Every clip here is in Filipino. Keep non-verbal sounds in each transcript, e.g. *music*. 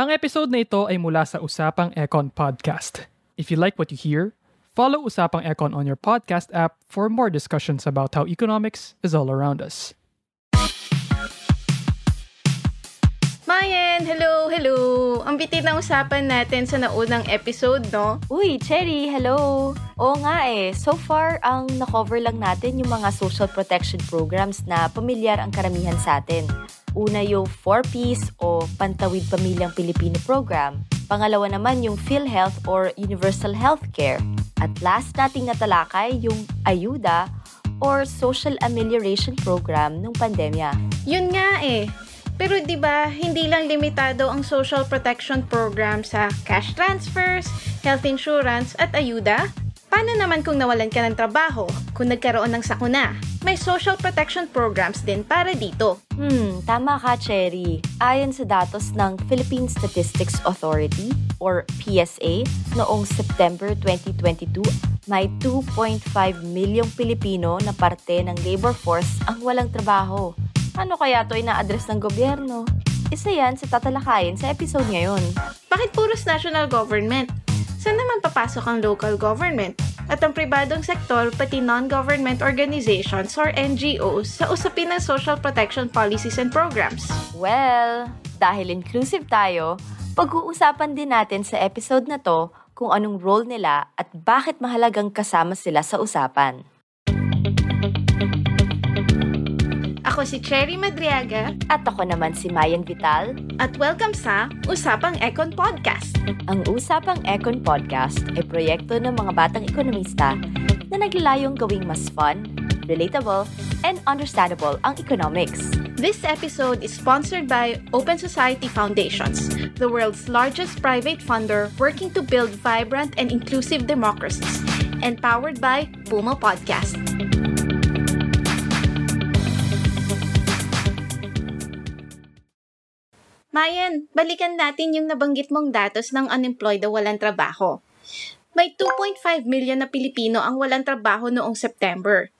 Ang episode na ito ay mula sa Usapang Econ Podcast. If you like what you hear, follow Usapang Econ on your podcast app for more discussions about how economics is all around us. Mayan, hello, hello. Ang bitin ng usapan natin sa naunang episode, no? Uy, Cherry, hello! Oo nga eh, so far, ang nakover lang natin yung mga social protection programs na pamilyar ang karamihan sa atin. Una yung 4Ps o Pantawid Pamilyang Pilipino Program. Pangalawa naman yung PhilHealth or Universal Healthcare. At last nating natalakay yung Ayuda or Social Amelioration Program ng pandemya. Yun nga eh. Pero 'di ba, hindi lang limitado ang social protection program sa cash transfers, health insurance at ayuda. Paano naman kung nawalan ka ng trabaho, kung nagkaroon ng sakuna? May social protection programs din para dito. Hmm, tama ka, Cherry. Ayon sa datos ng Philippine Statistics Authority or PSA, noong September 2022, may 2.5 milyong Pilipino na parte ng labor force ang walang trabaho. Ano kaya to ina-address ng gobyerno? Isa yan sa tatalakayin sa episode ngayon. Bakit puros national government? Saan naman papasok ang local government? At ang pribadong sektor, pati non-government organizations or NGOs sa usapin ng social protection policies and programs. Well, dahil inclusive tayo, pag-uusapan din natin sa episode na to kung anong role nila at bakit mahalagang kasama sila sa usapan. Ako si Cherry Madriaga At ako naman si Mayan Vital. at welcome sa Usapang Econ Podcast. Ang Usapang Econ Podcast ay proyekto ng mga batang ekonomista na naglalayong gawing mas fun, relatable, and understandable ang economics. This episode is sponsored by Open Society Foundations, the world's largest private funder working to build vibrant and inclusive democracies, and powered by Puma Podcast. Mayan, balikan natin yung nabanggit mong datos ng unemployed o walang trabaho. May 2.5 million na Pilipino ang walang trabaho noong September.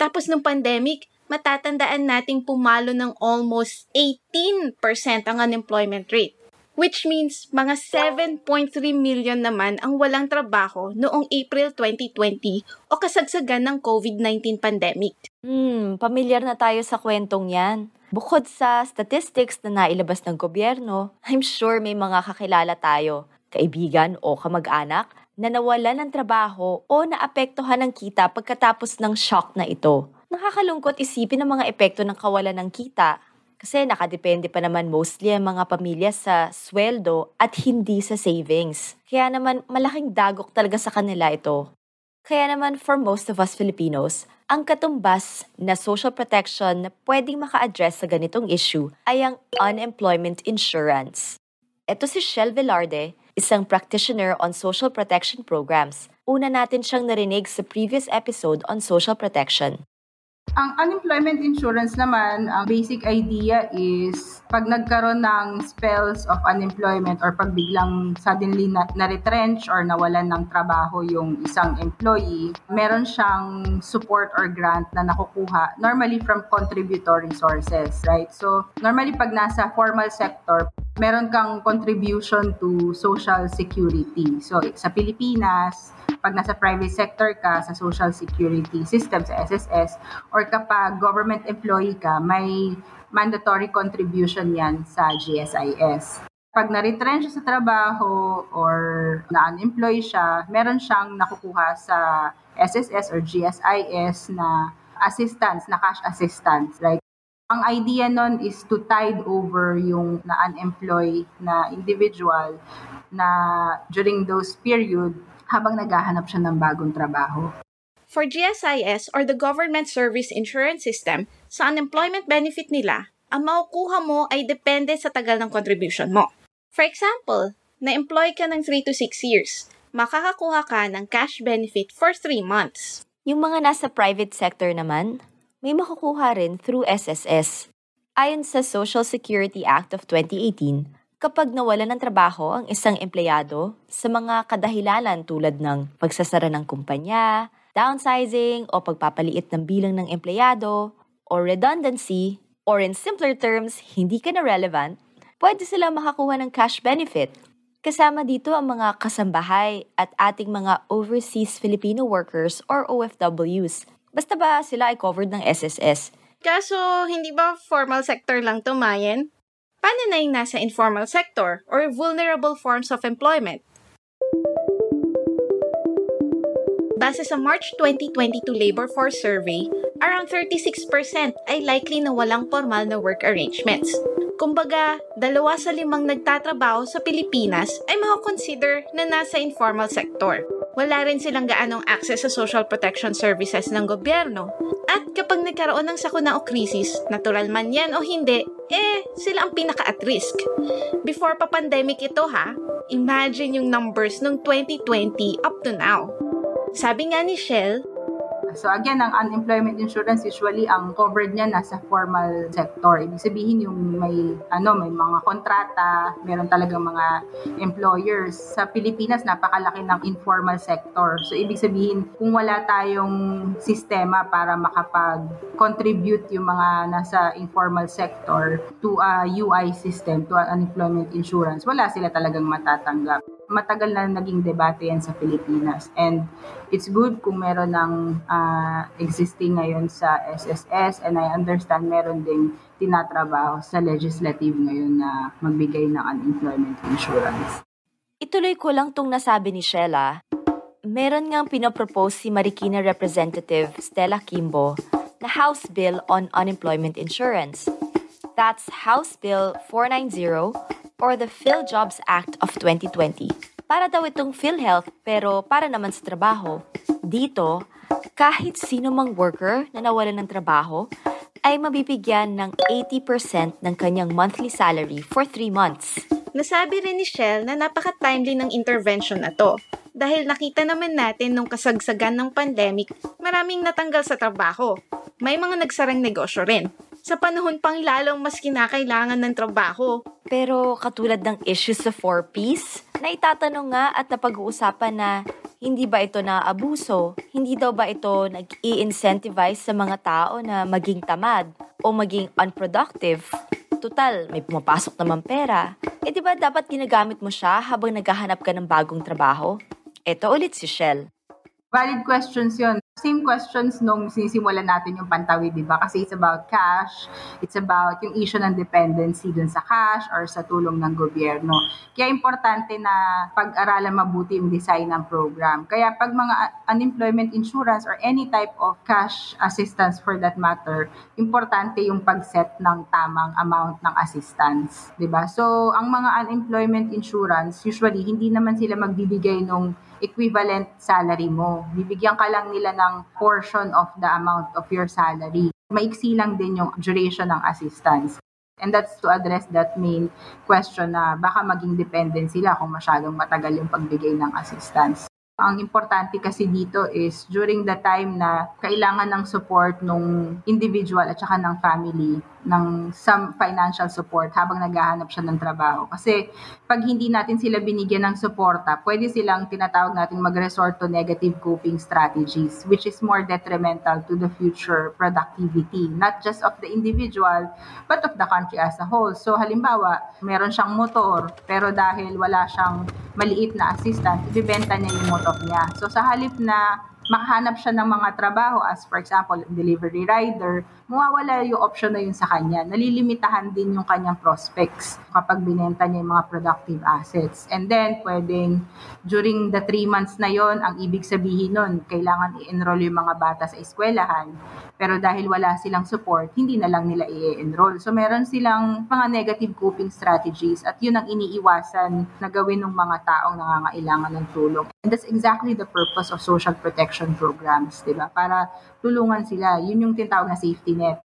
Tapos nung pandemic, matatandaan nating pumalo ng almost 18% ang unemployment rate. Which means mga 7.3 million naman ang walang trabaho noong April 2020 o kasagsagan ng COVID-19 pandemic. Hmm, pamilyar na tayo sa kwentong yan. Bukod sa statistics na nailabas ng gobyerno, I'm sure may mga kakilala tayo, kaibigan o kamag-anak, na nawalan ng trabaho o naapektuhan ng kita pagkatapos ng shock na ito. Nakakalungkot isipin ang mga epekto ng kawalan ng kita kasi nakadepende pa naman mostly ang mga pamilya sa sweldo at hindi sa savings. Kaya naman malaking dagok talaga sa kanila ito. Kaya naman for most of us Filipinos, ang katumbas na social protection na pwedeng maka-address sa ganitong issue ay ang unemployment insurance. Ito si Shell Velarde, isang practitioner on social protection programs. Una natin siyang narinig sa previous episode on social protection. Ang unemployment insurance naman, ang basic idea is pag nagkaroon ng spells of unemployment or pag biglang suddenly na, na-retrench or nawalan ng trabaho yung isang employee, meron siyang support or grant na nakukuha normally from contributory sources, right? So, normally pag nasa formal sector, meron kang contribution to social security. So, sa Pilipinas, pag nasa private sector ka sa social security system sa SSS or kapag government employee ka may mandatory contribution yan sa GSIS. Pag na-retrench siya sa trabaho or na-unemploy siya, meron siyang nakukuha sa SSS or GSIS na assistance, na cash assistance. Right? Ang idea nun is to tide over yung na-unemploy na individual na during those period habang naghahanap siya ng bagong trabaho. For GSIS or the Government Service Insurance System, sa unemployment benefit nila, ang makukuha mo ay depende sa tagal ng contribution mo. For example, na-employ ka ng 3 to 6 years, makakakuha ka ng cash benefit for 3 months. Yung mga nasa private sector naman, may makukuha rin through SSS. Ayon sa Social Security Act of 2018, kapag nawala ng trabaho ang isang empleyado sa mga kadahilanan tulad ng pagsasara ng kumpanya, downsizing o pagpapaliit ng bilang ng empleyado, or redundancy, or in simpler terms, hindi ka na relevant, pwede sila makakuha ng cash benefit. Kasama dito ang mga kasambahay at ating mga overseas Filipino workers or OFWs. Basta ba sila ay covered ng SSS? Kaso, hindi ba formal sector lang to, Mayen? Paano na yung nasa informal sector or vulnerable forms of employment? Base sa March 2022 Labor Force Survey, around 36% ay likely na walang formal na work arrangements. Kumbaga, dalawa sa limang nagtatrabaho sa Pilipinas ay makakonsider na nasa informal sector. Wala rin silang gaanong access sa social protection services ng gobyerno. At kapag nagkaroon ng sakuna o krisis, natural man yan o hindi, eh, sila ang pinaka at risk. Before pa pandemic ito ha, imagine yung numbers nung 2020 up to now. Sabi nga ni Shell, So again, ang unemployment insurance usually ang covered niya nasa formal sector. Ibig sabihin yung may ano, may mga kontrata, meron talagang mga employers. Sa Pilipinas, napakalaki ng informal sector. So ibig sabihin, kung wala tayong sistema para makapag-contribute yung mga nasa informal sector to a UI system, to an unemployment insurance, wala sila talagang matatanggap matagal na naging debate yan sa Pilipinas. And it's good kung meron ng uh, existing ngayon sa SSS and I understand meron ding tinatrabaho sa legislative ngayon na magbigay ng unemployment insurance. Ituloy ko lang tong nasabi ni Sheila. Meron ngang pinopropose si Marikina Representative Stella Kimbo na House Bill on Unemployment Insurance. That's House Bill 490 or the PhilJobs Act of 2020. Para daw itong PhilHealth pero para naman sa trabaho. Dito, kahit sino mang worker na nawalan ng trabaho ay mabibigyan ng 80% ng kanyang monthly salary for 3 months. Nasabi rin ni Shell na napaka-timely ng intervention na to. Dahil nakita naman natin nung kasagsagan ng pandemic, maraming natanggal sa trabaho. May mga nagsarang negosyo rin sa panahon pang lalong mas kinakailangan ng trabaho. Pero katulad ng issues sa 4Ps, na itatanong nga at napag-uusapan na hindi ba ito na abuso? Hindi daw ba ito nag-i-incentivize sa mga tao na maging tamad o maging unproductive? Tutal, may pumapasok naman pera. Eh di ba dapat ginagamit mo siya habang naghahanap ka ng bagong trabaho? Ito ulit si Shell. Valid questions yon same questions nung sinisimulan natin yung pantawid, di ba? Kasi it's about cash, it's about yung issue ng dependency dun sa cash or sa tulong ng gobyerno. Kaya importante na pag-aralan mabuti yung design ng program. Kaya pag mga unemployment insurance or any type of cash assistance for that matter, importante yung pag-set ng tamang amount ng assistance, di ba? So, ang mga unemployment insurance, usually, hindi naman sila magbibigay nung equivalent salary mo. Bibigyan ka lang nila ng portion of the amount of your salary. Maiksi lang din yung duration ng assistance. And that's to address that main question na baka maging dependent sila kung masyadong matagal yung pagbigay ng assistance. Ang importante kasi dito is during the time na kailangan ng support ng individual at saka ng family ng some financial support habang naghahanap siya ng trabaho. Kasi pag hindi natin sila binigyan ng suporta, pwede silang tinatawag natin mag-resort to negative coping strategies which is more detrimental to the future productivity, not just of the individual, but of the country as a whole. So halimbawa, meron siyang motor, pero dahil wala siyang maliit na assistant, ibibenta niya yung motor niya. So sa halip na makahanap siya ng mga trabaho as for example, delivery rider, mawawala yung option na yun sa kanya. Nalilimitahan din yung kanyang prospects kapag binenta niya yung mga productive assets. And then, pwedeng during the three months na yon ang ibig sabihin nun, kailangan i-enroll yung mga bata sa eskwelahan. Pero dahil wala silang support, hindi na lang nila i-enroll. So, meron silang mga negative coping strategies at yun ang iniiwasan na gawin ng mga taong nangangailangan ng tulong. And that's exactly the purpose of social protection programs, di ba? Para tulungan sila. Yun yung tinatawag na safety net.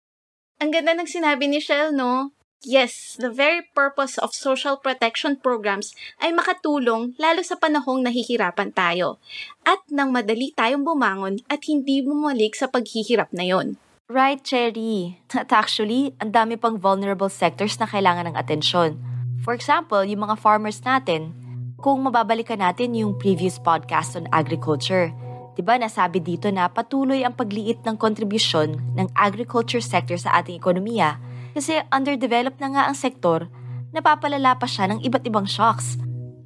Ang ganda ng sinabi ni Shell, no? Yes, the very purpose of social protection programs ay makatulong lalo sa panahong nahihirapan tayo at nang madali tayong bumangon at hindi bumalik sa paghihirap na yon. Right, Cherry. At actually, ang dami pang vulnerable sectors na kailangan ng atensyon. For example, yung mga farmers natin. Kung mababalikan natin yung previous podcast on agriculture, di ba nasabi dito na patuloy ang pagliit ng kontribusyon ng agriculture sector sa ating ekonomiya kasi underdeveloped na nga ang sektor napapalala pa siya ng iba't ibang shocks.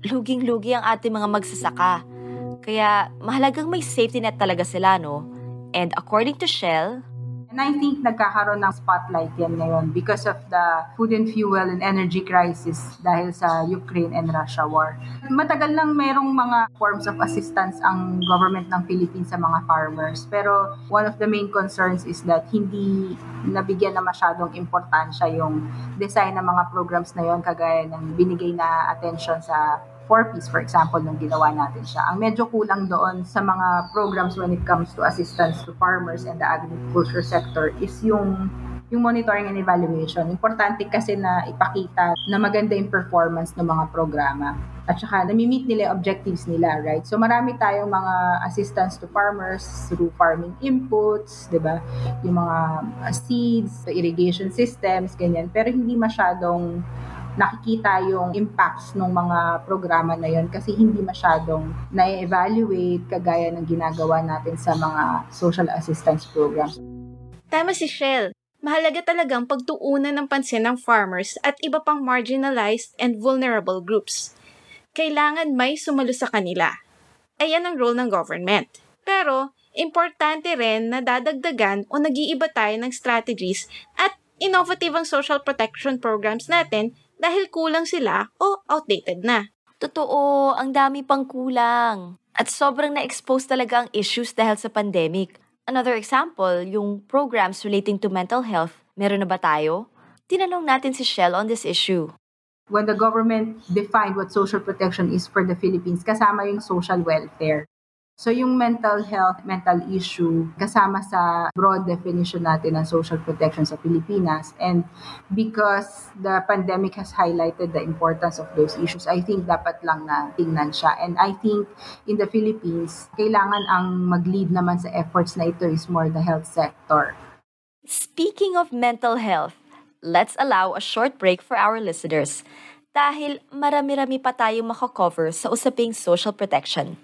Luging-lugi ang ating mga magsasaka. Kaya mahalagang may safety net talaga sila, no? And according to Shell, And I think nagkakaroon ng spotlight yan ngayon because of the food and fuel and energy crisis dahil sa Ukraine and Russia war. Matagal nang merong mga forms of assistance ang government ng Philippines sa mga farmers. Pero one of the main concerns is that hindi nabigyan na masyadong importansya yung design ng mga programs na yon kagaya ng binigay na attention sa 4Ps, for example, nung ginawa natin siya. Ang medyo kulang doon sa mga programs when it comes to assistance to farmers and the agriculture sector is yung yung monitoring and evaluation. Importante kasi na ipakita na maganda yung performance ng mga programa. At saka, nami-meet nila yung objectives nila, right? So, marami tayong mga assistance to farmers through farming inputs, di ba? Yung mga seeds, irrigation systems, ganyan. Pero hindi masyadong nakikita yung impacts ng mga programa na yon kasi hindi masyadong na-evaluate kagaya ng ginagawa natin sa mga social assistance programs. Tama si Shell. Mahalaga talagang pagtuunan ng pansin ng farmers at iba pang marginalized and vulnerable groups. Kailangan may sumalo sa kanila. Ayan ang role ng government. Pero, importante rin na dadagdagan o nag-iiba tayo ng strategies at innovative ang social protection programs natin dahil kulang sila o outdated na. Totoo, ang dami pang kulang. At sobrang na-expose talaga ang issues dahil sa pandemic. Another example, yung programs relating to mental health. Meron na ba tayo? Tinanong natin si Shell on this issue. When the government defined what social protection is for the Philippines, kasama yung social welfare. So yung mental health, mental issue, kasama sa broad definition natin ng social protection sa Pilipinas. And because the pandemic has highlighted the importance of those issues, I think dapat lang na tingnan siya. And I think in the Philippines, kailangan ang mag-lead naman sa efforts na ito is more the health sector. Speaking of mental health, let's allow a short break for our listeners dahil marami-rami pa tayong makakover sa usaping social protection.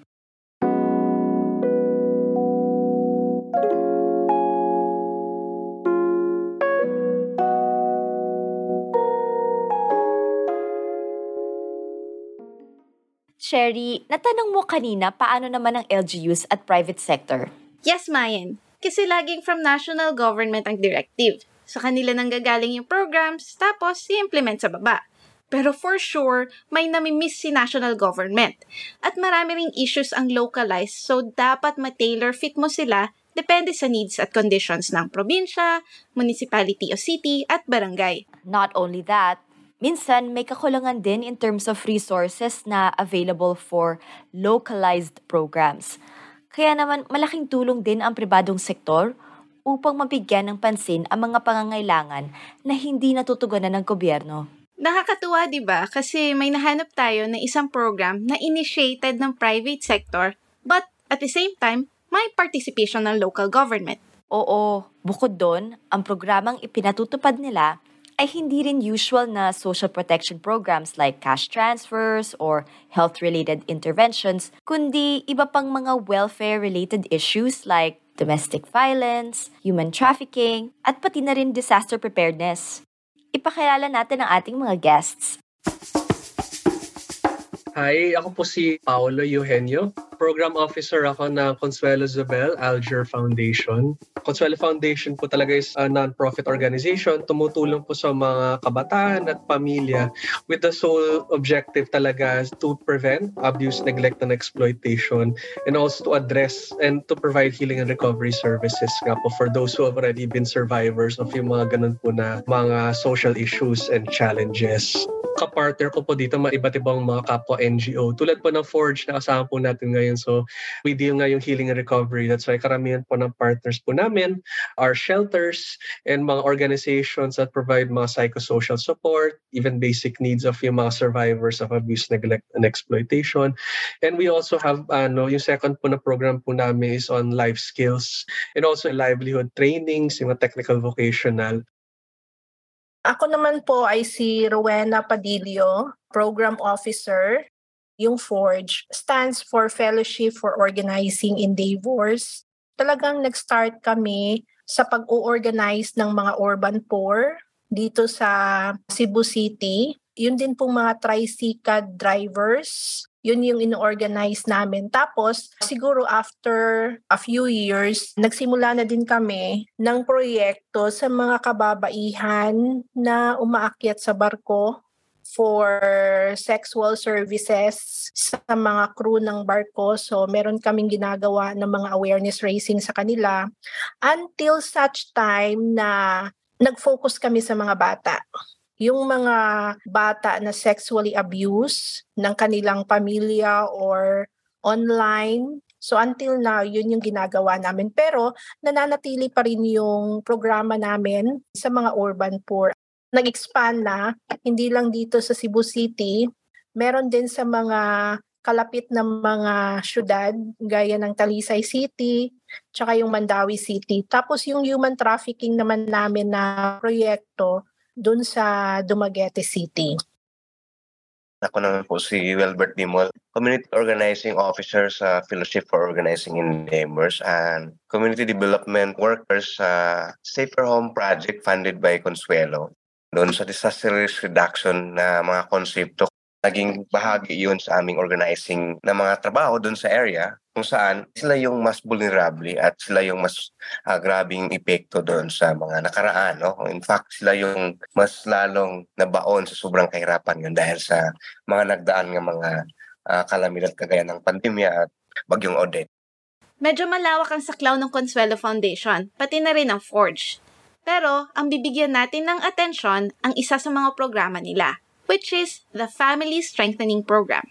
Sherry, natanong mo kanina paano naman ang LGUs at private sector. Yes, Mayan. Kasi laging from national government ang directive. Sa kanila nang gagaling yung programs, tapos i-implement sa baba. Pero for sure, may namimiss si national government. At marami ring issues ang localized, so dapat ma-tailor fit mo sila depende sa needs at conditions ng probinsya, municipality o city, at barangay. Not only that, minsan may kakulangan din in terms of resources na available for localized programs. Kaya naman malaking tulong din ang pribadong sektor upang mabigyan ng pansin ang mga pangangailangan na hindi natutugunan ng gobyerno. Nakakatuwa 'di ba? Kasi may nahanap tayo na isang program na initiated ng private sector but at the same time may participation ng local government. Oo, bukod doon, ang programang ipinatutupad nila ay hindi rin usual na social protection programs like cash transfers or health-related interventions, kundi iba pang mga welfare-related issues like domestic violence, human trafficking, at pati na rin disaster preparedness. Ipakilala natin ang ating mga guests. Hi, ako po si Paolo Eugenio. Program Officer ako ng Consuelo Zobel Alger Foundation. Consuelo Foundation po talaga is a non-profit organization. Tumutulong po sa mga kabataan at pamilya with the sole objective talaga to prevent abuse, neglect, and exploitation and also to address and to provide healing and recovery services nga po for those who have already been survivors of yung mga ganun po na mga social issues and challenges kapartner ko po dito mga iba't ibang mga kapwa NGO. Tulad po ng Forge na kasama po natin ngayon. So we deal nga yung healing and recovery. That's why karamihan po ng partners po namin are shelters and mga organizations that provide mga psychosocial support, even basic needs of yung mga survivors of abuse, neglect, and exploitation. And we also have, ano, yung second po na program po namin is on life skills and also livelihood trainings, yung mga technical vocational. Ako naman po ay si Rowena Padillo, Program Officer. Yung FORGE stands for Fellowship for Organizing Endeavors. Talagang nag-start kami sa pag-organize ng mga urban poor dito sa Cebu City. Yun din pong mga tricycle drivers, yun yung in-organize namin. Tapos, siguro after a few years, nagsimula na din kami ng proyekto sa mga kababaihan na umaakyat sa barko for sexual services sa mga crew ng barko. So, meron kaming ginagawa ng mga awareness raising sa kanila until such time na nag-focus kami sa mga bata. Yung mga bata na sexually abused ng kanilang pamilya or online. So until now, yun yung ginagawa namin. Pero nananatili pa rin yung programa namin sa mga urban poor nag-expand na, hindi lang dito sa Cebu City, meron din sa mga kalapit na mga syudad gaya ng Talisay City, tsaka yung Mandawi City. Tapos yung human trafficking naman namin na proyekto dun sa Dumaguete City. Ako naman po si Wilbert Dimol, Community Organizing Officer sa Fellowship for Organizing in Neighbors and Community Development Workers sa Safer Home Project funded by Consuelo doon sa disaster risk reduction na mga konsepto. Naging bahagi yun sa aming organizing na mga trabaho doon sa area kung saan sila yung mas vulnerable at sila yung mas uh, grabing epekto doon sa mga nakaraan. No? In fact, sila yung mas lalong nabaon sa sobrang kahirapan yun dahil sa mga nagdaan ng mga uh, kalamidad kagaya ng pandemya at bagyong Odette. Medyo malawak ang saklaw ng Consuelo Foundation, pati na rin ang Forge. Pero ang bibigyan natin ng atensyon ang isa sa mga programa nila, which is the Family Strengthening Program.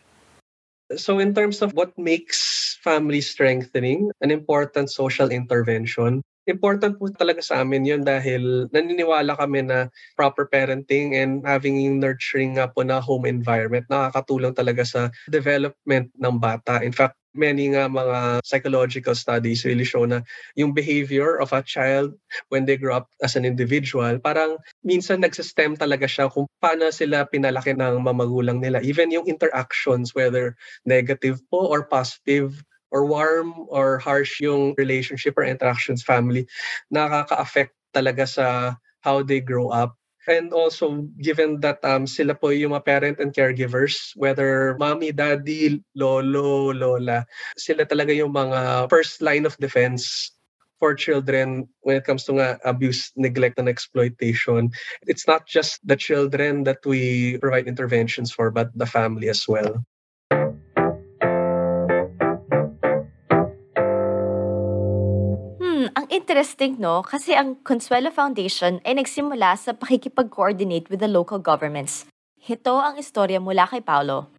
So in terms of what makes family strengthening an important social intervention, important po talaga sa amin yun dahil naniniwala kami na proper parenting and having nurturing nga po na home environment nakakatulong talaga sa development ng bata. In fact, many nga mga psychological studies really show na yung behavior of a child when they grow up as an individual, parang minsan nagsistem talaga siya kung paano sila pinalaki ng mamagulang nila. Even yung interactions, whether negative po or positive, or warm or harsh yung relationship or interactions family, nakaka-affect talaga sa how they grow up. And also, given that um, sila po yung mga parent and caregivers, whether mommy, daddy, lolo, lola, sila talaga yung mga first line of defense for children when it comes to nga abuse, neglect, and exploitation. It's not just the children that we provide interventions for, but the family as well. Interesting, no? Kasi ang Consuelo Foundation ay nagsimula sa pakikipag-coordinate with the local governments. Ito ang istorya mula kay Paolo.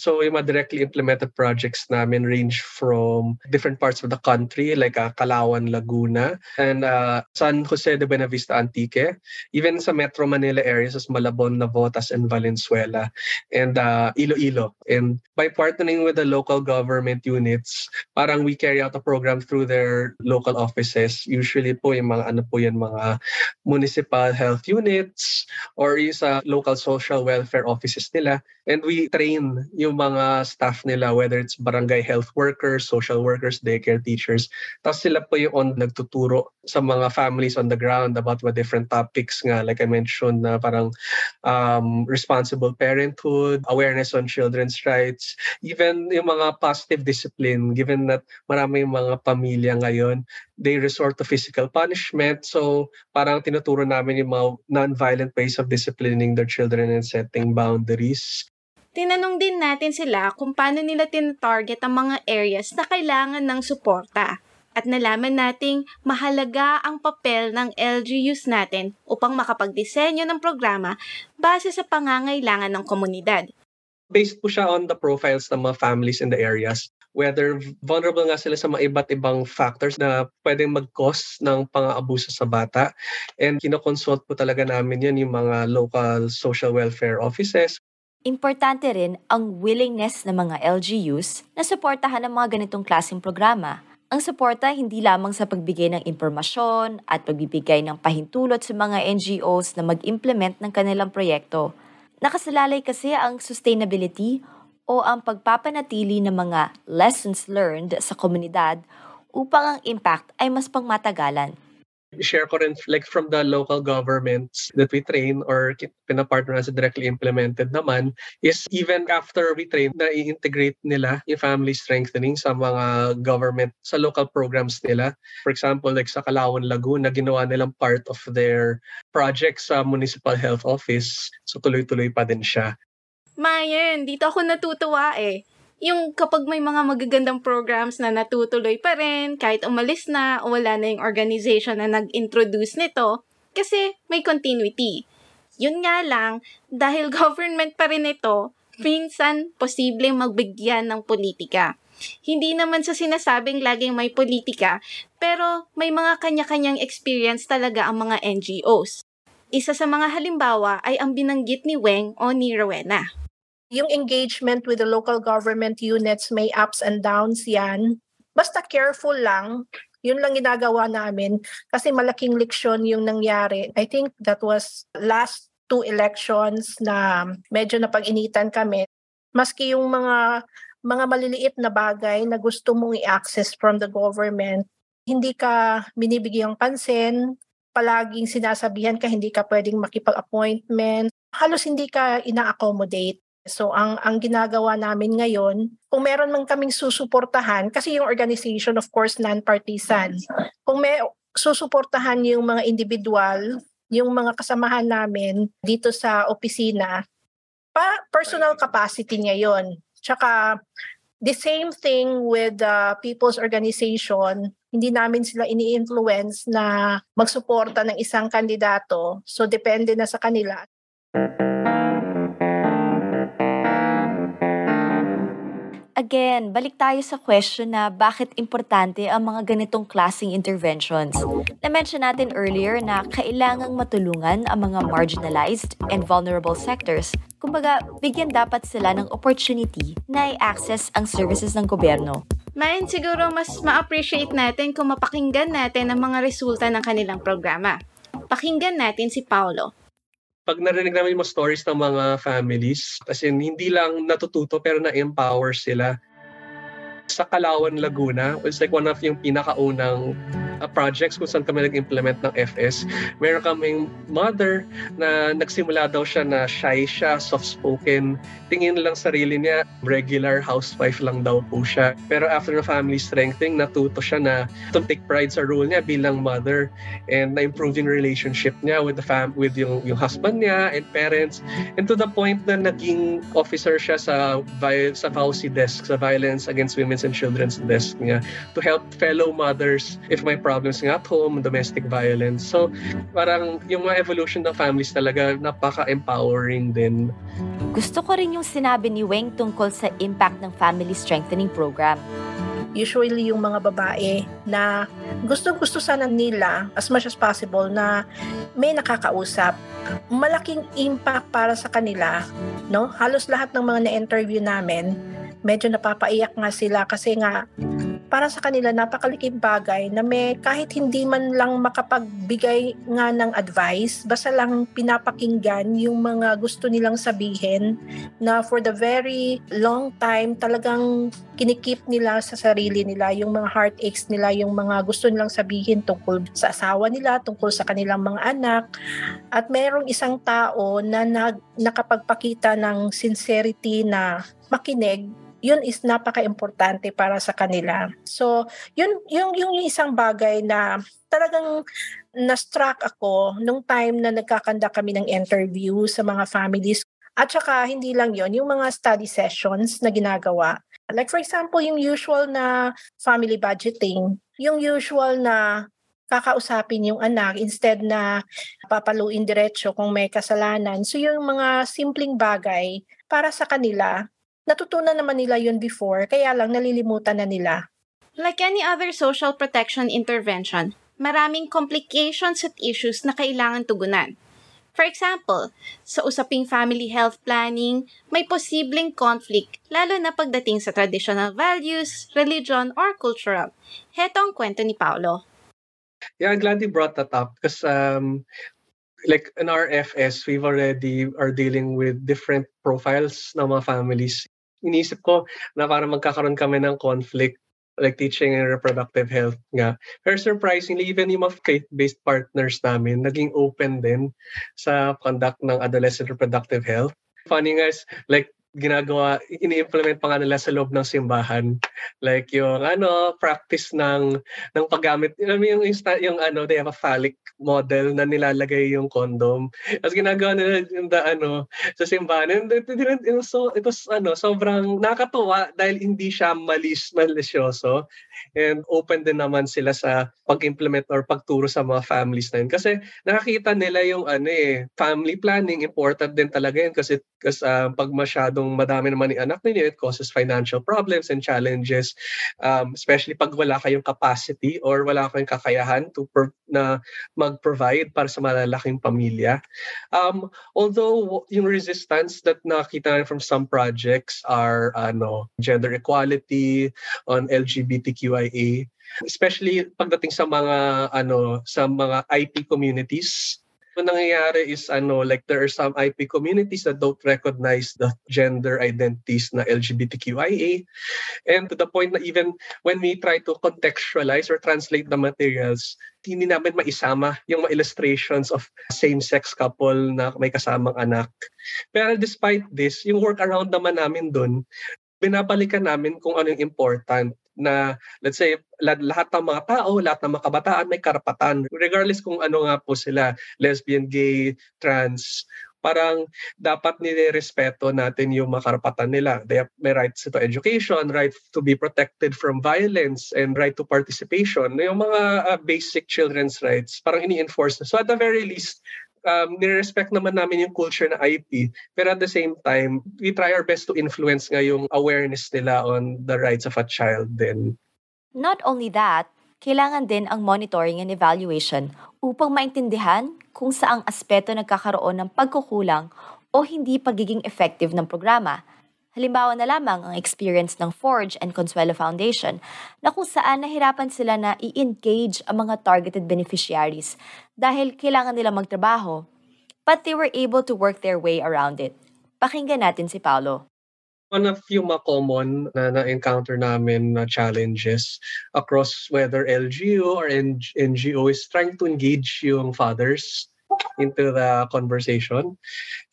So yung mga directly implemented projects namin range from different parts of the country like uh, Calauan, Laguna, and uh, San Jose de Buenavista, Antique, even sa Metro Manila areas as Malabon, Navotas, and Valenzuela, and uh, Iloilo. And by partnering with the local government units, parang we carry out a program through their local offices. Usually po yung mga ano po yan, mga municipal health units or yung sa local social welfare offices nila. And we train yung yung mga staff nila, whether it's barangay health workers, social workers, daycare teachers. Tapos sila po yung on, nagtuturo sa mga families on the ground about what different topics nga, like I mentioned, na parang um, responsible parenthood, awareness on children's rights, even yung mga positive discipline, given that marami yung mga pamilya ngayon, they resort to physical punishment. So parang tinuturo namin yung mga non-violent ways of disciplining their children and setting boundaries. Tinanong din natin sila kung paano nila tinatarget ang mga areas na kailangan ng suporta. At nalaman nating mahalaga ang papel ng LGUs natin upang makapagdisenyo ng programa base sa pangangailangan ng komunidad. Based po siya on the profiles ng mga families in the areas whether vulnerable nga sila sa mga iba't ibang factors na pwedeng mag-cause ng pang-aabuso sa bata. And kinoconsult po talaga namin yan yung mga local social welfare offices, Importante rin ang willingness ng mga LGUs na suportahan ang mga ganitong klaseng programa. Ang suporta hindi lamang sa pagbigay ng impormasyon at pagbibigay ng pahintulot sa mga NGOs na mag-implement ng kanilang proyekto. Nakasalalay kasi ang sustainability o ang pagpapanatili ng mga lessons learned sa komunidad upang ang impact ay mas pangmatagalan. Share ko rin like from the local governments that we train or pinapartner na sa directly implemented naman is even after we train na i-integrate nila yung family strengthening sa mga government sa local programs nila. For example, like sa Kalawan Laguna, ginawa nilang part of their project sa municipal health office. So tuloy-tuloy pa din siya. Mayan, dito ako natutuwa eh yung kapag may mga magagandang programs na natutuloy pa rin, kahit umalis na o wala na yung organization na nag-introduce nito, kasi may continuity. Yun nga lang, dahil *laughs* government pa rin ito, minsan posibleng magbigyan ng politika. Hindi naman sa sinasabing laging may politika, pero may mga kanya-kanyang experience talaga ang mga NGOs. Isa sa mga halimbawa ay ang binanggit ni Weng o ni Rowena yung engagement with the local government units may ups and downs yan. Basta careful lang. Yun lang ginagawa namin kasi malaking leksyon yung nangyari. I think that was last two elections na medyo napag-initan kami. Maski yung mga mga maliliit na bagay na gusto mong i-access from the government, hindi ka binibigyang pansin, palaging sinasabihan ka hindi ka pwedeng makipag-appointment, halos hindi ka ina-accommodate. So ang ang ginagawa namin ngayon, kung meron man kaming susuportahan kasi yung organization of course non-partisan. Kung may susuportahan yung mga individual, yung mga kasamahan namin dito sa opisina, pa personal capacity ngayon. Tsaka the same thing with the people's organization, hindi namin sila ini-influence na magsuporta ng isang kandidato. So depende na sa kanila. Again, balik tayo sa question na bakit importante ang mga ganitong klaseng interventions. Na-mention natin earlier na kailangang matulungan ang mga marginalized and vulnerable sectors. Kumbaga, bigyan dapat sila ng opportunity na i-access ang services ng gobyerno. Mayan, siguro mas ma-appreciate natin kung mapakinggan natin ang mga resulta ng kanilang programa. Pakinggan natin si Paulo pag narinig namin yung stories ng mga families, kasi hindi lang natututo pero na-empower sila sa Kalawan, Laguna. It's like one of yung pinakaunang uh, projects kung saan kami nag-implement ng FS. Meron kaming mother na nagsimula daw siya na shy siya, soft-spoken. Tingin lang sarili niya, regular housewife lang daw po siya. Pero after the family strengthening, natuto siya na to take pride sa role niya bilang mother and na-improve yung relationship niya with the fam with yung, yung husband niya and parents. And to the point na naging officer siya sa, sa VAUSI desk, sa Violence Against Women Women's and Children's Desk niya to help fellow mothers if may problems nga at home, domestic violence. So, parang yung mga evolution ng families talaga napaka-empowering din. Gusto ko rin yung sinabi ni Weng tungkol sa impact ng family strengthening program usually yung mga babae na gusto-gusto sana nila as much as possible na may nakakausap. Malaking impact para sa kanila, no? Halos lahat ng mga na-interview namin medyo napapaiyak nga sila kasi nga para sa kanila napakaliking bagay na may kahit hindi man lang makapagbigay nga ng advice, basta lang pinapakinggan yung mga gusto nilang sabihin na for the very long time talagang kinikip nila sa sarili nila yung mga heartaches nila, yung mga gusto nilang sabihin tungkol sa asawa nila, tungkol sa kanilang mga anak. At merong isang tao na nag, nakapagpakita ng sincerity na makinig yun is napaka-importante para sa kanila. So, yun yung yung isang bagay na talagang na-struck ako nung time na nagkakanda kami ng interview sa mga families. At saka hindi lang yon yung mga study sessions na ginagawa. Like for example, yung usual na family budgeting, yung usual na kakausapin yung anak instead na papaluin diretso kung may kasalanan. So yung mga simpleng bagay para sa kanila natutunan naman nila yun before, kaya lang nalilimutan na nila. Like any other social protection intervention, maraming complications at issues na kailangan tugunan. For example, sa usaping family health planning, may posibleng conflict lalo na pagdating sa traditional values, religion, or cultural. Heto ang kwento ni Paolo. Yeah, I'm glad you brought that up because um, like in our FS, we've already are dealing with different profiles ng mga families inisip ko na para magkakaroon kami ng conflict like teaching and reproductive health nga. Pero surprisingly, even yung mga faith-based partners namin, naging open din sa conduct ng adolescent reproductive health. Funny guys, like ginagawa, ini-implement pa nga nila sa loob ng simbahan. Like yung ano, practice ng ng paggamit. Alam mo yung, insta, yung ano, they have a phallic model na nilalagay yung condom. Tapos ginagawa nila yung the, ano, sa simbahan. And it, it, it, was so, it was ano, sobrang nakakatuwa dahil hindi siya malis, malisyoso. And open din naman sila sa pag-implement or pagturo sa mga families na yun. Kasi nakakita nila yung ano eh, family planning, important din talaga yun kasi, kasi uh, pag masyadong madami naman yung anak ninyo, it causes financial problems and challenges, um, especially pag wala kayong capacity or wala kayong kakayahan to per, na mag-provide para sa malalaking pamilya. Um, although yung resistance that nakita from some projects are ano, gender equality, on LGBTQIA, especially pagdating sa mga ano sa mga IP communities Ang nangyayari is ano like there are some IP communities that don't recognize the gender identities na LGBTQIA and to the point na even when we try to contextualize or translate the materials hindi namin maisama yung illustrations of same-sex couple na may kasamang anak. Pero despite this, yung workaround naman namin doon, binabalikan namin kung ano yung important na let's say lahat ng mga tao, lahat ng mga kabataan may karapatan regardless kung ano nga po sila, lesbian, gay, trans, parang dapat nirespeto natin yung mga karapatan nila. They have may rights to education, right to be protected from violence, and right to participation. Yung mga uh, basic children's rights, parang ini-enforce na. So at the very least, um, nirespect naman namin yung culture na IP. Pero at the same time, we try our best to influence nga yung awareness nila on the rights of a child then. Not only that, kailangan din ang monitoring and evaluation upang maintindihan kung saang aspeto nagkakaroon ng pagkukulang o hindi pagiging effective ng programa. Halimbawa na lamang ang experience ng Forge and Consuelo Foundation na kung saan nahirapan sila na i-engage ang mga targeted beneficiaries dahil kailangan nila magtrabaho, but they were able to work their way around it. Pakinggan natin si Paolo. One of yung mga common na na-encounter namin na challenges across whether LGU or NGO is trying to engage yung fathers into the conversation.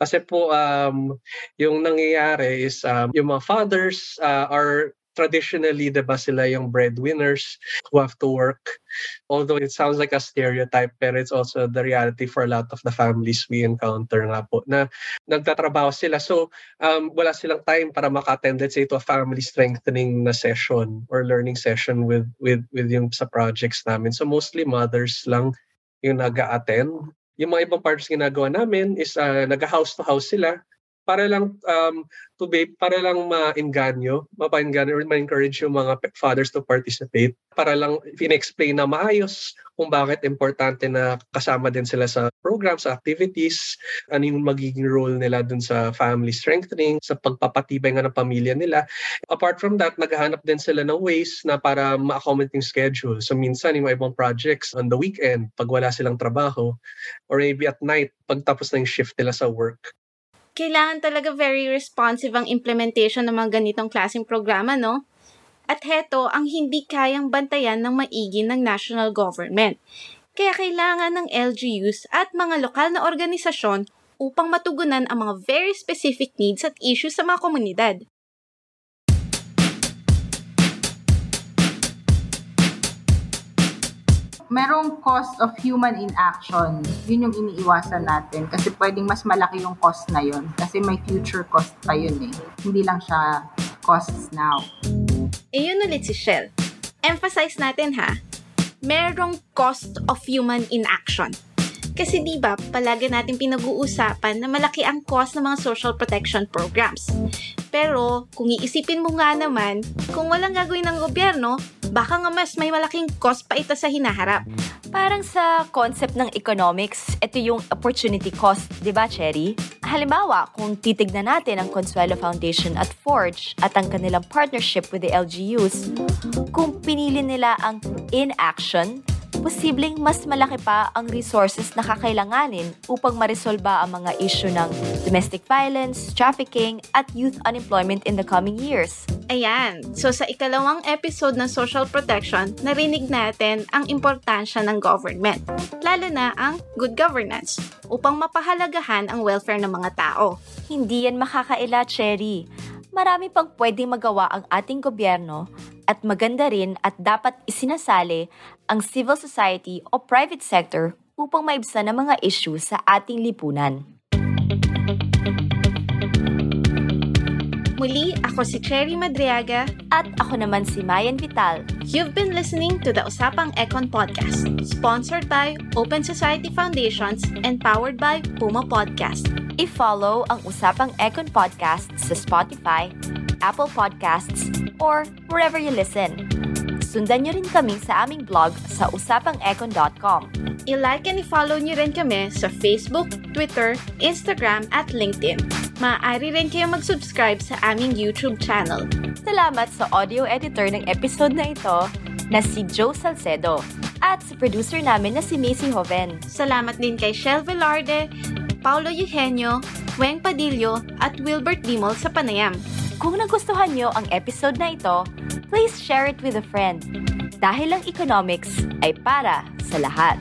Kasi po, um, yung nangyayari is um, yung mga fathers uh, are traditionally, diba sila yung breadwinners who have to work. Although it sounds like a stereotype, pero it's also the reality for a lot of the families we encounter nga po, na nagtatrabaho sila. So, um, wala silang time para maka-attend, let's say, to a family strengthening na session or learning session with, with, with yung sa projects namin. So, mostly mothers lang yung nag-attend yung mga ibang parts ginagawa namin is uh, nag-house to house sila para lang um, to be, para lang ma-enganyo, mapa-enganyo or ma-encourage yung mga fathers to participate para lang in-explain na maayos kung bakit importante na kasama din sila sa programs, sa activities, ano yung magiging role nila dun sa family strengthening, sa pagpapatibay nga ng pamilya nila. Apart from that, naghahanap din sila ng ways na para ma-accommodate yung schedule. So minsan yung ibang projects on the weekend, pag wala silang trabaho, or maybe at night, pagtapos yung shift nila sa work, kailangan talaga very responsive ang implementation ng mga ganitong klaseng programa, no? At heto ang hindi kayang bantayan ng maigi ng national government. Kaya kailangan ng LGUs at mga lokal na organisasyon upang matugunan ang mga very specific needs at issues sa mga komunidad. Merong cost of human inaction. Yun yung iniiwasan natin kasi pwedeng mas malaki yung cost na yun kasi may future cost pa yun eh. Hindi lang siya costs now. Eh yun ulit si Shell. Emphasize natin ha, merong cost of human inaction. Kasi 'di ba, palagi natin pinag-uusapan na malaki ang cost ng mga social protection programs. Pero kung iisipin mo nga naman, kung walang gagawin ng gobyerno, baka nga mas may malaking cost pa ito sa hinaharap. Parang sa concept ng economics, ito yung opportunity cost, di ba, Cherry? Halimbawa, kung titignan natin ang Consuelo Foundation at Forge at ang kanilang partnership with the LGUs, kung pinili nila ang inaction posibleng mas malaki pa ang resources na kakailanganin upang maresolba ang mga issue ng domestic violence, trafficking, at youth unemployment in the coming years. Ayan, so sa ikalawang episode ng social protection, narinig natin ang importansya ng government, lalo na ang good governance, upang mapahalagahan ang welfare ng mga tao. Hindi yan makakaila, Cherry. Marami pang pwedeng magawa ang ating gobyerno at maganda rin at dapat isinasali ang civil society o private sector upang maibsan ang mga issue sa ating lipunan. Muli, ako si Cherry Madriaga. At ako naman si Mayan Vital. You've been listening to the Usapang Econ Podcast, sponsored by Open Society Foundations and powered by Puma Podcast. I-follow ang Usapang Econ Podcast sa Spotify, Apple Podcasts, or wherever you listen. Sundan nyo rin kami sa aming blog sa usapangecon.com. I-like and i-follow nyo rin kami sa Facebook, Twitter, Instagram at LinkedIn. Maaari rin kayo mag-subscribe sa aming YouTube channel. Salamat sa audio editor ng episode na ito na si Joe Salcedo at sa producer namin na si Macy Hoven. Salamat din kay Shel Velarde, Paulo Eugenio, Weng Padillo at Wilbert Dimol sa Panayam. Kung nagustuhan nyo ang episode na ito, please share it with a friend. Dahil ang economics ay para sa lahat.